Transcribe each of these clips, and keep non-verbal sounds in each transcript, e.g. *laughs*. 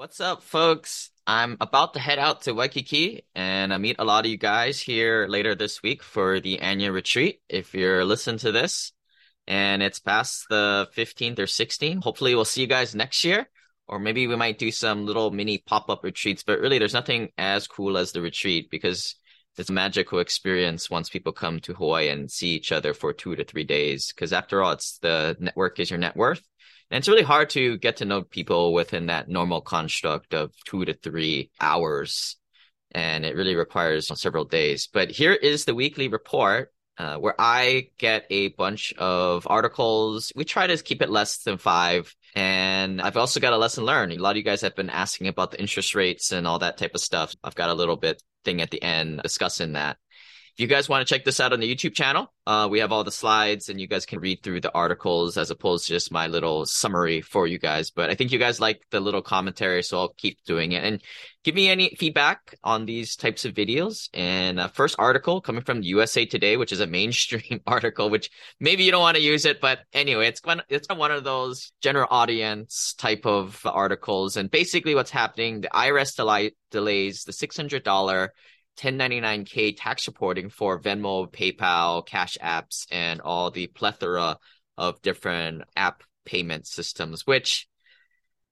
What's up, folks? I'm about to head out to Waikiki and I meet a lot of you guys here later this week for the annual retreat. If you're listening to this and it's past the 15th or 16th, hopefully we'll see you guys next year. Or maybe we might do some little mini pop-up retreats, but really there's nothing as cool as the retreat because it's a magical experience once people come to Hawaii and see each other for two to three days. Because after all, it's the network is your net worth. And it's really hard to get to know people within that normal construct of two to three hours. And it really requires several days. But here is the weekly report uh, where I get a bunch of articles. We try to keep it less than five. And I've also got a lesson learned. A lot of you guys have been asking about the interest rates and all that type of stuff. I've got a little bit thing at the end discussing that. You guys want to check this out on the YouTube channel, uh, we have all the slides and you guys can read through the articles as opposed to just my little summary for you guys. But I think you guys like the little commentary, so I'll keep doing it. And give me any feedback on these types of videos. And uh, first article coming from USA Today, which is a mainstream *laughs* article, which maybe you don't want to use it, but anyway, it's one it's one of those general audience type of articles. And basically, what's happening: the IRS delay, delays the six hundred dollar 1099K tax reporting for Venmo, PayPal, Cash Apps, and all the plethora of different app payment systems, which,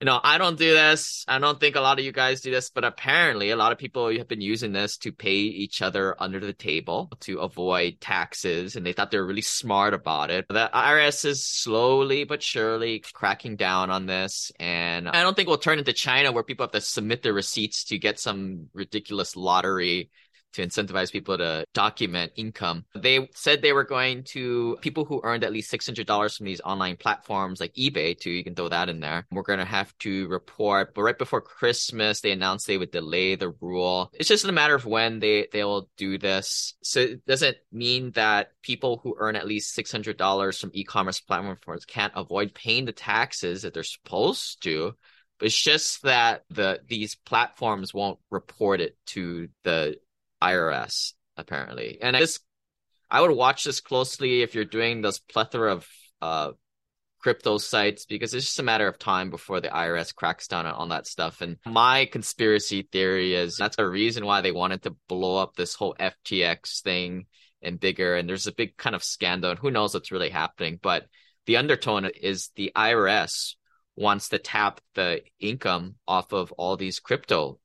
you know, I don't do this. I don't think a lot of you guys do this, but apparently a lot of people have been using this to pay each other under the table to avoid taxes. And they thought they were really smart about it. But the IRS is slowly but surely cracking down on this. And I don't think we'll turn into China where people have to submit their receipts to get some ridiculous lottery to incentivize people to document income. They said they were going to people who earned at least $600 from these online platforms like eBay too. You can throw that in there. We're going to have to report, but right before Christmas, they announced they would delay the rule. It's just a matter of when they, they will do this. So it doesn't mean that people who earn at least $600 from e-commerce platforms can't avoid paying the taxes that they're supposed to. But it's just that the these platforms won't report it to the IRS apparently. And this, I would watch this closely if you're doing this plethora of uh, crypto sites because it's just a matter of time before the IRS cracks down on that stuff. And my conspiracy theory is that's the reason why they wanted to blow up this whole FTX thing and bigger. And there's a big kind of scandal, and who knows what's really happening. But the undertone is the IRS wants to tap the income off of all these crypto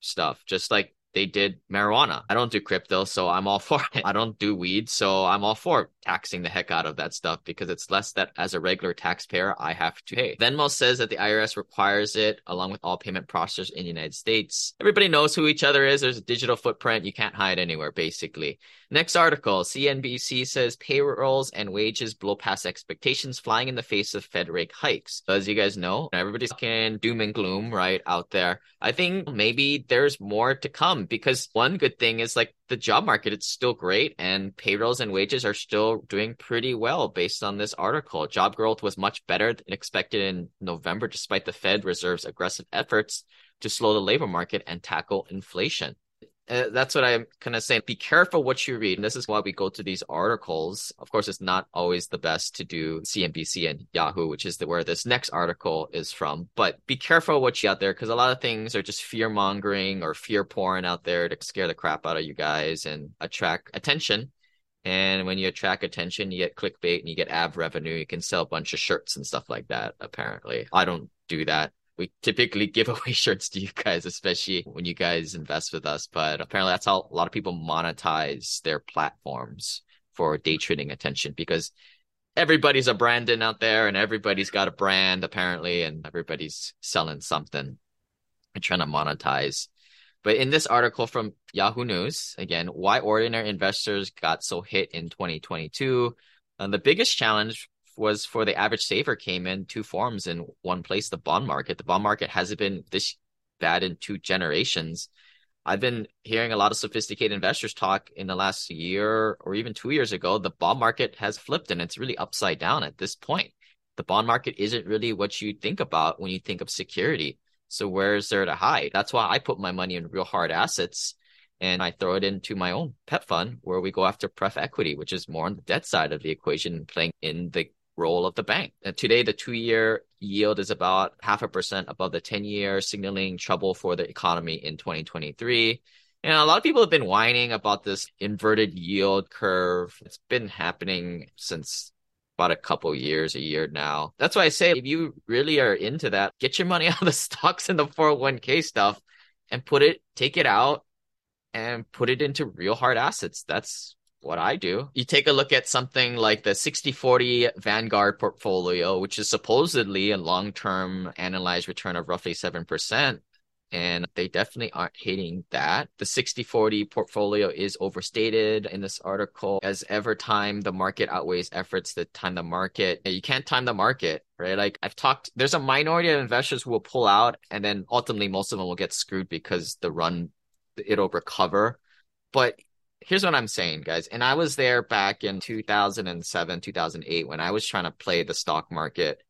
stuff, just like they did marijuana. I don't do crypto, so I'm all *laughs* for it. I don't do weed, so I'm all for taxing the heck out of that stuff because it's less that as a regular taxpayer I have to pay. Venmo says that the IRS requires it along with all payment processors in the United States. Everybody knows who each other is. There's a digital footprint. You can't hide anywhere, basically. Next article CNBC says payrolls and wages blow past expectations, flying in the face of Fed rate hikes. So as you guys know, everybody's talking doom and gloom right out there. I think maybe there's more to come because one good thing is like the job market, it's still great and payrolls and wages are still doing pretty well based on this article. Job growth was much better than expected in November, despite the Fed Reserve's aggressive efforts to slow the labor market and tackle inflation. Uh, that's what I'm kind of saying. Be careful what you read. And this is why we go to these articles. Of course, it's not always the best to do CNBC and Yahoo, which is the, where this next article is from. But be careful what you out there because a lot of things are just fear mongering or fear porn out there to scare the crap out of you guys and attract attention. And when you attract attention, you get clickbait and you get ad revenue. You can sell a bunch of shirts and stuff like that, apparently. I don't do that we typically *laughs* give away shirts to you guys, especially when you guys invest with us. But apparently, that's how a lot of people monetize their platforms for day trading attention because everybody's a Brandon out there and everybody's got a brand apparently, and everybody's selling something and trying to monetize. But in this article from Yahoo News, again, why ordinary investors got so hit in 2022. And the biggest challenge was for the average saver came in two forms in one place the bond market. The bond market hasn't been this bad in two generations. I've been hearing a lot of sophisticated investors talk in the last year or even two years ago the bond market has flipped and it's really upside down at this point. The bond market isn't really what you think about when you think of security. So where is there to hide? That's why i put my money in real hard assets and I throw it into my own pet fund where we go after pref equity, which is more on the debt side of the equation, playing in the role of the bank. And today, the two year yield is about half a percent above the 10 year, signaling trouble for the economy in 2023. And a lot of people have been whining about this inverted yield curve. It's been happening since about a couple years, a year now. That's why I say if you really are into that, get your money *laughs* out of the stocks and the 401k stuff and put it, take it out and put it into real hard assets. That's what I do. You take a look at something like the 60-40 Vanguard portfolio, which is supposedly a long-term analyzed return of roughly 7%. And they definitely aren't hitting that. The 60-40 portfolio is overstated in this article. As ever time the market outweighs efforts to time the market. You can't time the market, right? Like I've talked, there's a minority of investors who will pull out and then ultimately most of them will get screwed because the run, it'll recover. But here's what I'm saying, guys. And I was there back in 2007, 2008 when I was trying to play the stock market.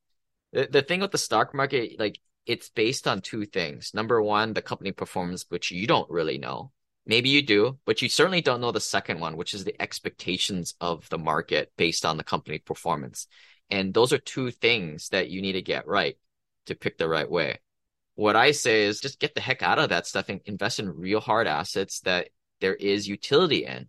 The, the thing with the stock market, like it's based on two things. Number one, the company performance, which you don't really know. Maybe you do, but you certainly don't know the second one, which is the expectations of the market based on the company performance. And those are two things that you need to get right to pick the right way. What I say is just get the heck out of that stuff and invest in real hard assets that there is utility in.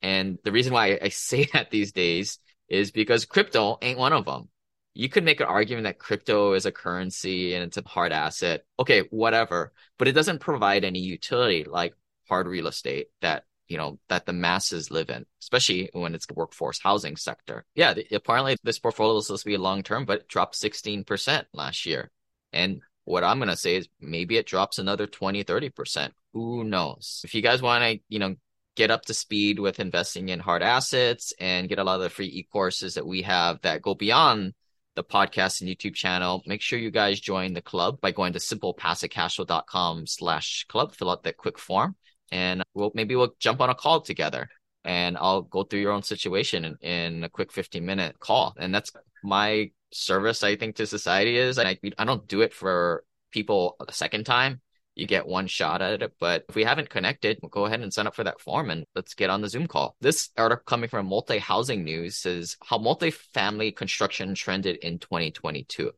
And the reason why I say *laughs* that these days is because crypto ain't one of them. You could make an argument that crypto is a currency and it's a hard asset. Okay, whatever. But it doesn't provide any utility like hard real estate that you know that the masses live in, especially when it's the workforce housing sector. Yeah, apparently this portfolio is supposed to be long term, but it dropped 16% last year. And what I'm going to say is maybe it drops another 20, 30%. Who knows? If you guys want to, you know, get up to speed with investing in hard assets and get a lot of the free e-courses that we have that go beyond the podcast and YouTube channel, make sure you guys join the club by going to simplepassivecashflow.com slash club, fill out that quick form and we'll maybe we'll jump on a call together and I'll go through your own situation in, in a quick 15 minute call. And that's my service, I think, to society is. I, I don't do it for people a second time. You get one shot at it. But if we haven't connected, we'll go ahead and sign up for that form and let's get on the Zoom call. This article coming from multi housing news says how multifamily construction trended in 2022.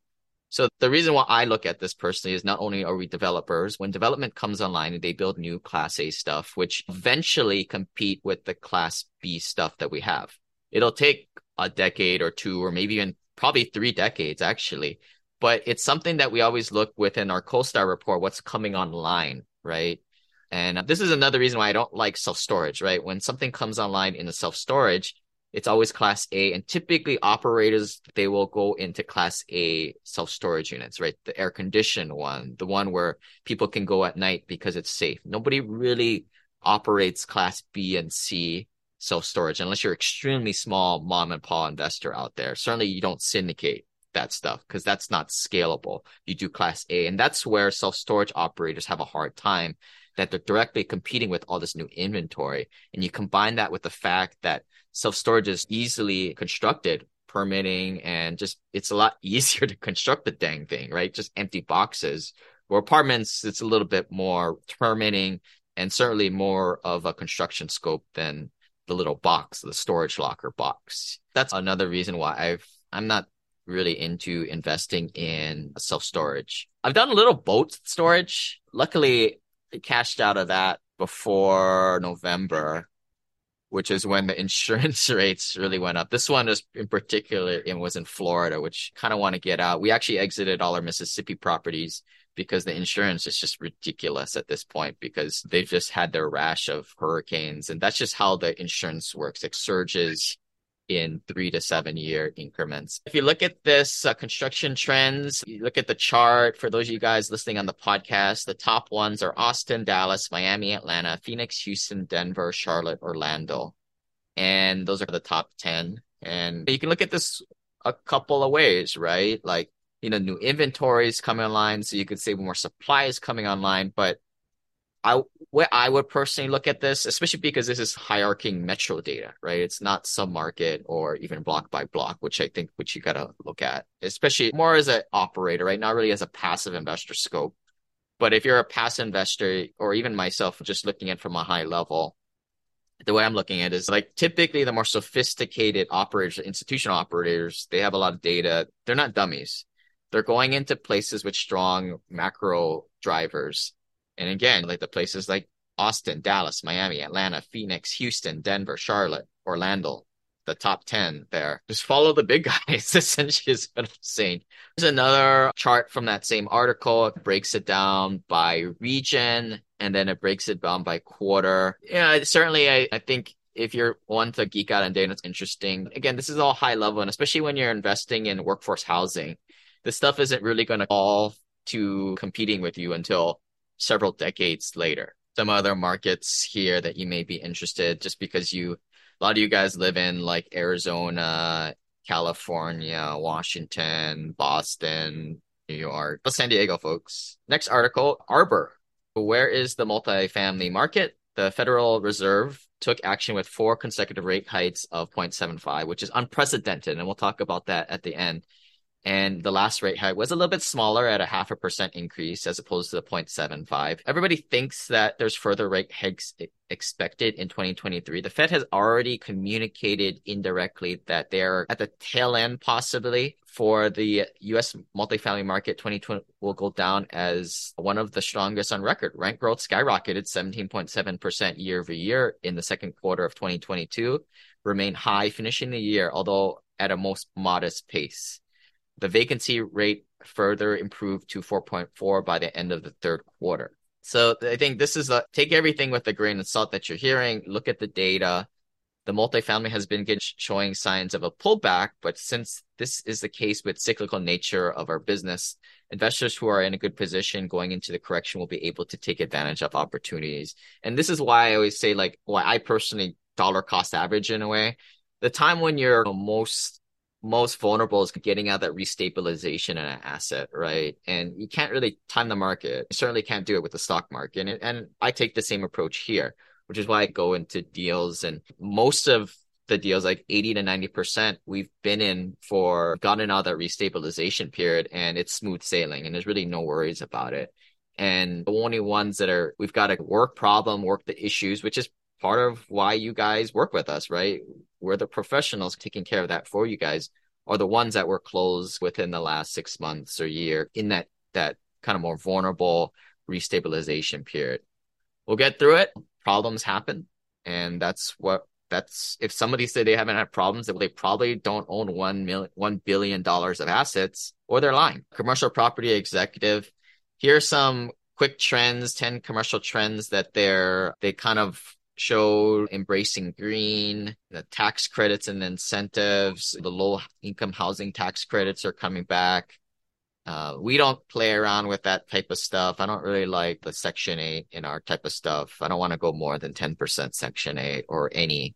So the reason why I look at this personally is not only are we developers, when development comes online, they build new class A stuff, which eventually compete with the class B stuff that we have. It'll take a decade or two, or maybe even probably three decades actually. But it's something that we always look within our CoStar report, what's coming online, right? And this is another reason why I don't like self storage, right? When something comes online in the self storage, it's always class A and typically operators they will go into class A self storage units, right? The air conditioned one, the one where people can go at night because it's safe. Nobody really operates class B and C self storage unless you're extremely small mom and pop investor out there. Certainly you don't syndicate that stuff because that's not scalable. You do class A and that's where self storage operators have a hard time that they're directly competing with all this new inventory. And you combine that with the fact that self storage is easily constructed, permitting, and just it's a lot *laughs* easier to construct the dang thing, right? Just empty boxes. Where apartments, it's a little bit more permitting and certainly more of a construction scope than the little box, the storage locker box. That's another reason why I've I'm not really into investing in self storage. I've done a little boat storage. Luckily, I cashed out of that before November, which is when the *laughs* insurance rates really went up. This one is in particular it was in Florida, which kind of want to get out. We actually exited all our Mississippi properties because the insurance is just ridiculous at this point because they've just had their rash of hurricanes and that's just how the insurance works. It surges in three to seven year increments. If you look at this uh, construction trends, you look at the chart for those of you guys listening on the podcast, the top ones are Austin, Dallas, Miami, Atlanta, Phoenix, Houston, Denver, Charlotte, Orlando. And those are the top 10. And you can look at this a couple of ways, right? Like you know, new inventories coming online. So you could say more supply is coming online. But I, where I would personally look at this, especially because this is hierarching metro data, right? It's not sub market or even block by block, which I think which you gotta look at, especially more as an operator, right? Not really as a passive investor scope. But if you're a passive investor or even myself, just looking at from a high level, the way I'm looking at it is like typically the more sophisticated operators, institutional operators, they have a lot of data. They're not dummies. They're going into places with strong macro drivers. And again, like the places like Austin, Dallas, Miami, Atlanta, Phoenix, Houston, Denver, Charlotte, Orlando, the top 10 there. Just follow the big *laughs* guys, essentially, is what I'm saying. There's another chart from that same article. It breaks it down by region and then it breaks it down by quarter. Yeah, certainly, I, I think if you're one to geek out on data, it's interesting. Again, this is all high level, and especially when you're investing in workforce housing, this stuff isn't really going to fall to competing with you until several decades later. Some other markets here that you may be interested just because you a lot of you guys live in like Arizona, California, Washington, Boston, New York, San Diego, folks. Next article, Arbor. Where is the multifamily market? The Federal Reserve took action with four consecutive rate hikes of 0.75, which is unprecedented. And we'll talk about that at the end and the last rate hike was a little bit smaller at a half a percent increase as opposed to the 0.75. Everybody thinks that there's further rate hikes expected in 2023. The Fed has already communicated indirectly that they're at the tail end possibly for the US multifamily market 2020 will go down as one of the strongest on record. Rent growth skyrocketed 17.7% year over year in the second quarter of 2022, remain high finishing the year although at a most modest pace. The vacancy rate further improved to 4.4 by the end of the third quarter. So I think this is a take everything with a grain of salt that you're hearing. Look at the data. The multifamily has been showing signs of a pullback, but since this is the case with cyclical nature of our business, investors who are in a good position going into the correction will be able to take advantage of opportunities. And this is why I always say, like, why I personally dollar cost average in a way. The time when you're most most vulnerable is getting out that restabilization in an asset, right? And you can't really time the market. You certainly can't do it with the stock market. And, and I take the same approach here, which is why I go into deals and most of the deals, like 80 to 90%, we've been in for gotten out that restabilization period and it's smooth sailing and there's really no worries about it. And the only ones that are, we've got a work problem, work the issues, which is part of why you guys work with us, right? We're the professionals taking care of that for you guys, are the ones that were closed within the last six months or year in that that kind of more vulnerable restabilization period. We'll get through it. Problems happen, and that's what that's if somebody say they haven't had problems, they probably don't own one million one billion dollars of assets, or they're lying. Commercial property executive. Here are some quick trends, 10 commercial trends that they're they kind of showed embracing green, the tax credits and incentives, the low income housing tax credits are coming back. Uh, we don't play around with that type of stuff. I don't really like the Section 8 in our type of stuff. I don't want to go more than 10% Section 8 or any,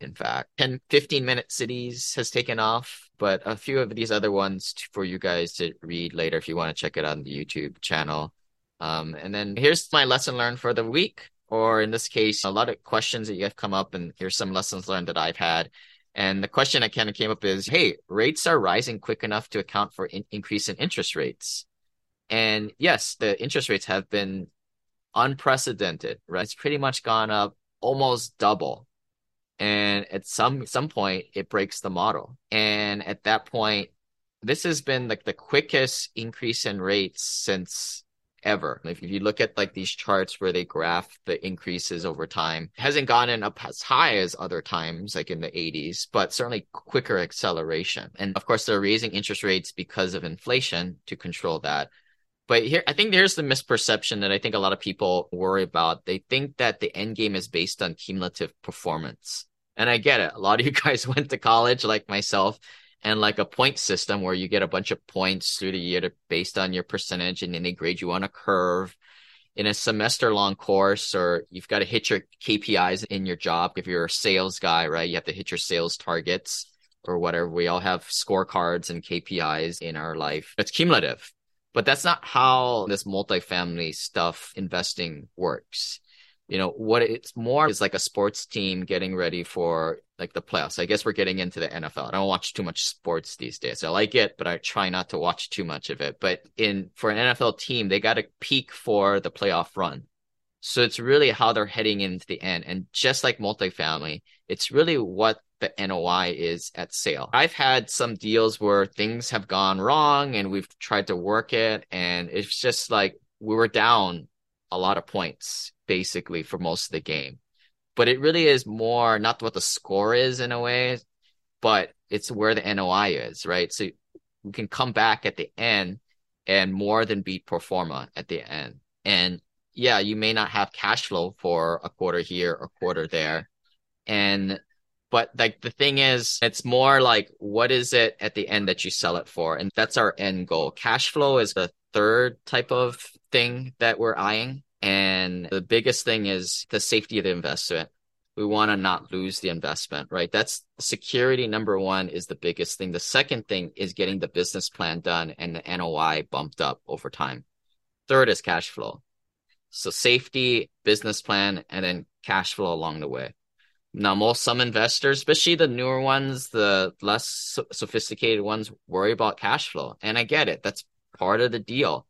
in fact. 10, 15 minute cities has taken off, but a few of these other ones for you guys to read later if you want to check it on the YouTube channel. Um, and then here's my lesson learned for the week or in this case, a lot of questions that you have come up, and here's some lessons learned that I've had. And the question that kind of came up is, hey, rates are rising quick enough to account for in- increase in interest rates. And yes, the interest rates have been unprecedented, right? It's pretty much gone up almost double. And at some some point, it breaks the model. And at that point, this has been like the quickest increase in rates since ever. If you look at like these charts where they graph the increases over time, hasn't gone up as high as other times, like in the 80s, but certainly quicker acceleration. And of course, they're raising interest rates because of inflation to control that. But here, I think there's the misperception that I think a lot of people worry about. They think that the end game is based on cumulative performance. And I get it. A lot of you *laughs* guys went to college like myself and like a point system where you get a bunch of points through the year to, based on your percentage and then they grade you on a curve. In a semester long course or you've got to hit your KPIs in your job if you're a sales guy right you have to hit your sales targets or whatever. We all have scorecards and KPIs in our life. It's cumulative. But that's not how this multifamily stuff investing works you know what it's more is like a sports team getting ready for like the playoffs. I guess we're getting into the NFL. I don't watch too much sports these days. I like it, but I try not to watch too much of it. But in for an NFL team, they got to peak for the playoff run. So it's really how they're heading into the end. And just like multifamily, it's really what the NOI is at sale. I've had some deals where things have gone wrong and we've tried to work it and it's just like we were down a lot of points basically for most of the game. But it really is more not what the score is in a way, but it's where the NOI is, right? So we can come back at the end and more than beat pro forma at the end. And yeah, you may not have cash flow for a quarter here or quarter there. And but like the thing is, it's more like what is it at the end that you sell it for? And that's our end goal. Cash flow is the third type of thing that we're eyeing. And the biggest thing is the safety of the investment. We want to not lose the investment, right? That's security. Number one is the biggest thing. The second thing is getting the business plan done and the NOI bumped up over time. Third is cash flow. So safety, business plan, and then cash flow along the way. Now, most some investors, especially the newer ones, the less sophisticated ones, worry about cash flow, and I get it. That's part of the deal.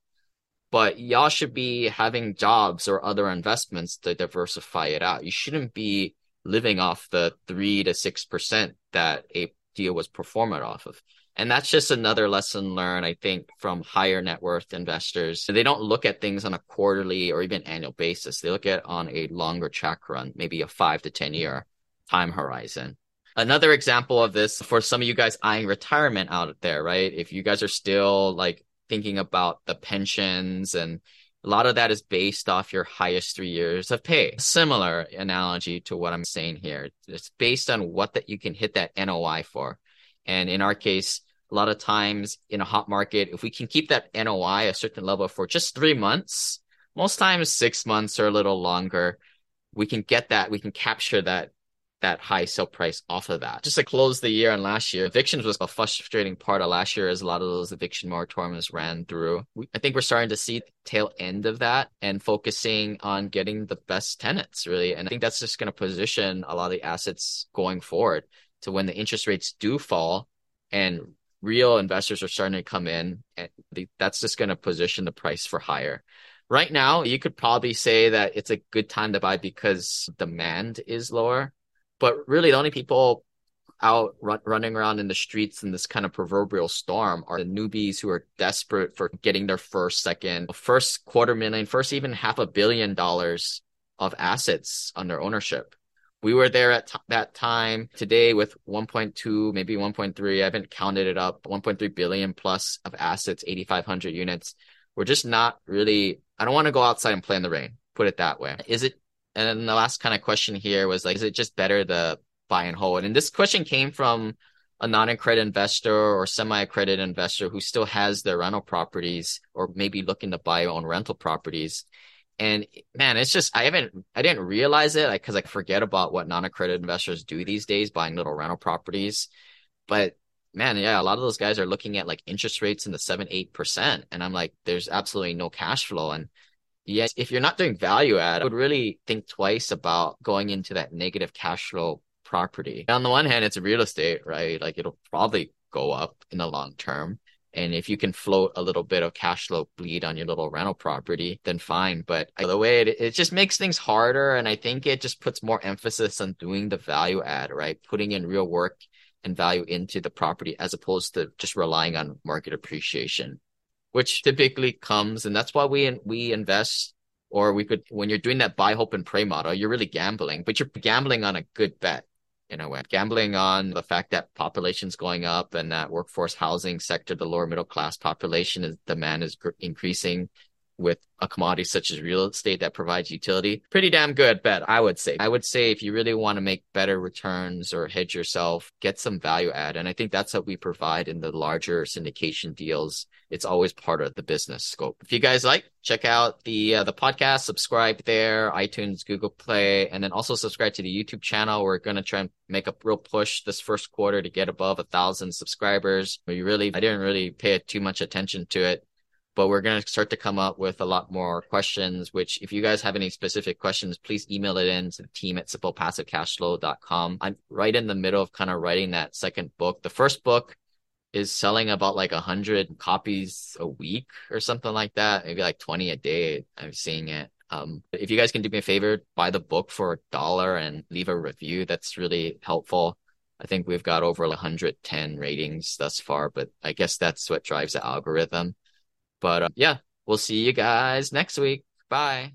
But y'all should be having jobs or other investments to diversify it out. You shouldn't be living off the three to six percent that a deal was performed off of. And that's just another lesson learned, I think, from higher net worth investors. They don't look at things on a quarterly or even annual basis. They look at on a longer track run, maybe a five to 10 year time horizon. Another example of this for some of you guys eyeing retirement out there, right? If you guys are still like thinking about the pensions and a lot of that is based off your highest three years of pay. Similar analogy to what I'm saying here. It's based on what that you can hit that NOI for. And in our case, a lot of times in a hot market, if we can keep that NOI a certain level for just three months, most times six months or a little longer, we can get that, we can capture that that high sell price off of that. Just to close the year and last year, evictions was a frustrating part of last year as a lot of those eviction moratoriums ran through. We, I think we're starting to see the tail end of that and focusing on getting the best tenants really. And I think that's just going to position a lot of the assets going forward to when the interest rates do fall and real investors are starting to come in and that's just going to position the price for higher. Right now, you could probably say that it's a good time to buy because demand is lower but really, the only people out run, running around in the streets in this kind of proverbial storm are the newbies who are desperate for getting their first, second, first quarter million, first even half a billion dollars of assets under ownership. We were there at t- that time today with 1.2, maybe 1.3. I haven't counted it up. 1.3 billion plus of assets, 8,500 units. We're just not really. I don't want to go outside and play in the rain. Put it that way. Is it and then the last kind of question here was like, is it just better to buy and hold? And this question came from a non-accredited investor or semi-accredited investor who still has their rental properties or maybe looking to buy own rental properties. And man, it's just I haven't I didn't realize it Like, because I forget about what non-accredited investors do these days, buying little rental properties. But man, yeah, a lot of those guys are looking at like interest rates in the seven, eight percent. And I'm like, there's absolutely no cash flow. And yes, if you're not doing value add, I would really think twice about going into that negative cash flow property. On the one hand, it's real estate, right? Like it'll probably go up in the long term. And if you can float a little bit of cash flow bleed on your little rental property, then fine. But the way it, it just makes things harder. And I think it just puts more emphasis on doing the value add, right? Putting in real work and value into the property as opposed to just relying on market appreciation which typically comes, and that's why we we invest. Or we could, when you're doing that buy, hope, and pray model, you're really gambling, but you're gambling on a good bet in a way. Gambling on the fact that population's going up and that workforce housing sector, the lower middle class population is demand is increasing with a commodity such as real estate that provides utility. Pretty damn good bet, I would say. I would say if you really want to make better returns or hedge yourself, get some value add. And I think that's what we provide in the larger syndication deals. It's always part of the business scope. If you guys like, check out the uh, the podcast, subscribe there, iTunes, Google Play, and then also subscribe to the YouTube channel. We're going to try and make a real push this first quarter to get above a thousand subscribers. We really, I didn't really pay too much attention to it but we're going to start to come up with a lot more questions, which if you guys have any specific questions, please email it in to the team at simplepassivecashflow.com. I'm right in the middle of kind of writing that second book. The first book is selling about like a hundred copies a week or something like that. Maybe like 20 a day. I'm seeing it. Um, if you guys can do me a favor, buy the book for a dollar and leave a review. That's really helpful. I think we've got over 110 ratings thus far, but I guess that's what drives the algorithm. But uh, yeah, we'll see you guys next week. Bye.